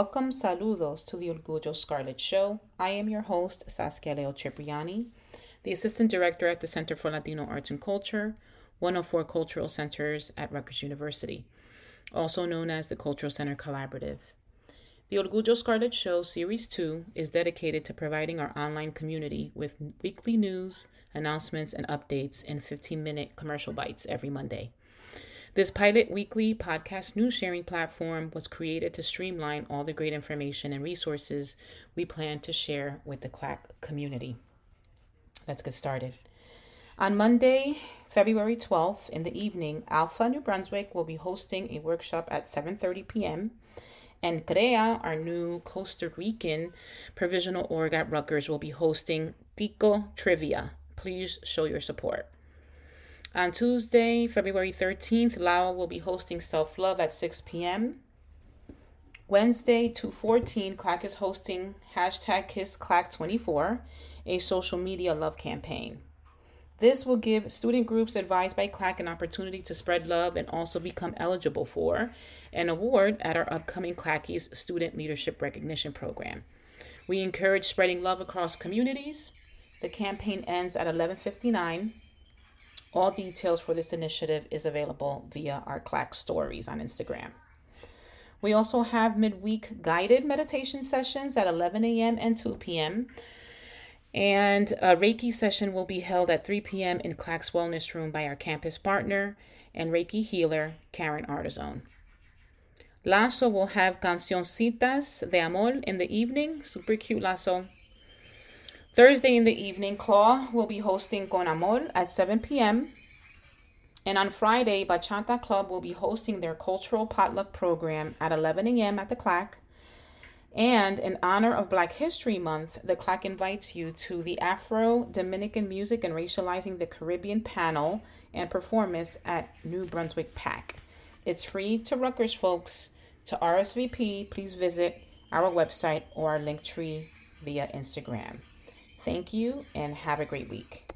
Welcome, saludos to the Orgullo Scarlet Show. I am your host, Saskia Leo Cipriani, the Assistant Director at the Center for Latino Arts and Culture, 104 Cultural Centers at Rutgers University, also known as the Cultural Center Collaborative. The Orgullo Scarlet Show Series 2 is dedicated to providing our online community with weekly news, announcements, and updates in 15 minute commercial bites every Monday. This pilot weekly podcast news sharing platform was created to streamline all the great information and resources we plan to share with the CLAC community. Let's get started. On Monday, February 12th in the evening, Alpha New Brunswick will be hosting a workshop at 7:30 p.m. And CREA, our new Costa Rican provisional org at Rutgers, will be hosting Tico Trivia. Please show your support. On Tuesday, February 13th, Lao will be hosting Self Love at 6 p.m. Wednesday, 214, CLAC is hosting hashtag KissCLAC24, a social media love campaign. This will give student groups advised by CLAC an opportunity to spread love and also become eligible for an award at our upcoming Clackies Student Leadership Recognition Program. We encourage spreading love across communities. The campaign ends at 11:59 all details for this initiative is available via our CLAC stories on Instagram. We also have midweek guided meditation sessions at 11 a.m. and 2 p.m. And a Reiki session will be held at 3 p.m. in CLAC's Wellness Room by our campus partner and Reiki healer, Karen Artizone. LASO will have Cancioncitas de Amor in the evening. Super cute LASO. Thursday in the evening, Claw will be hosting Con Amor at 7 p.m. And on Friday, Bachata Club will be hosting their cultural potluck program at 11 a.m. at the CLAC. And in honor of Black History Month, the CLAC invites you to the Afro Dominican Music and Racializing the Caribbean panel and performance at New Brunswick PAC. It's free to Rutgers folks. To RSVP, please visit our website or our link tree via Instagram. Thank you and have a great week.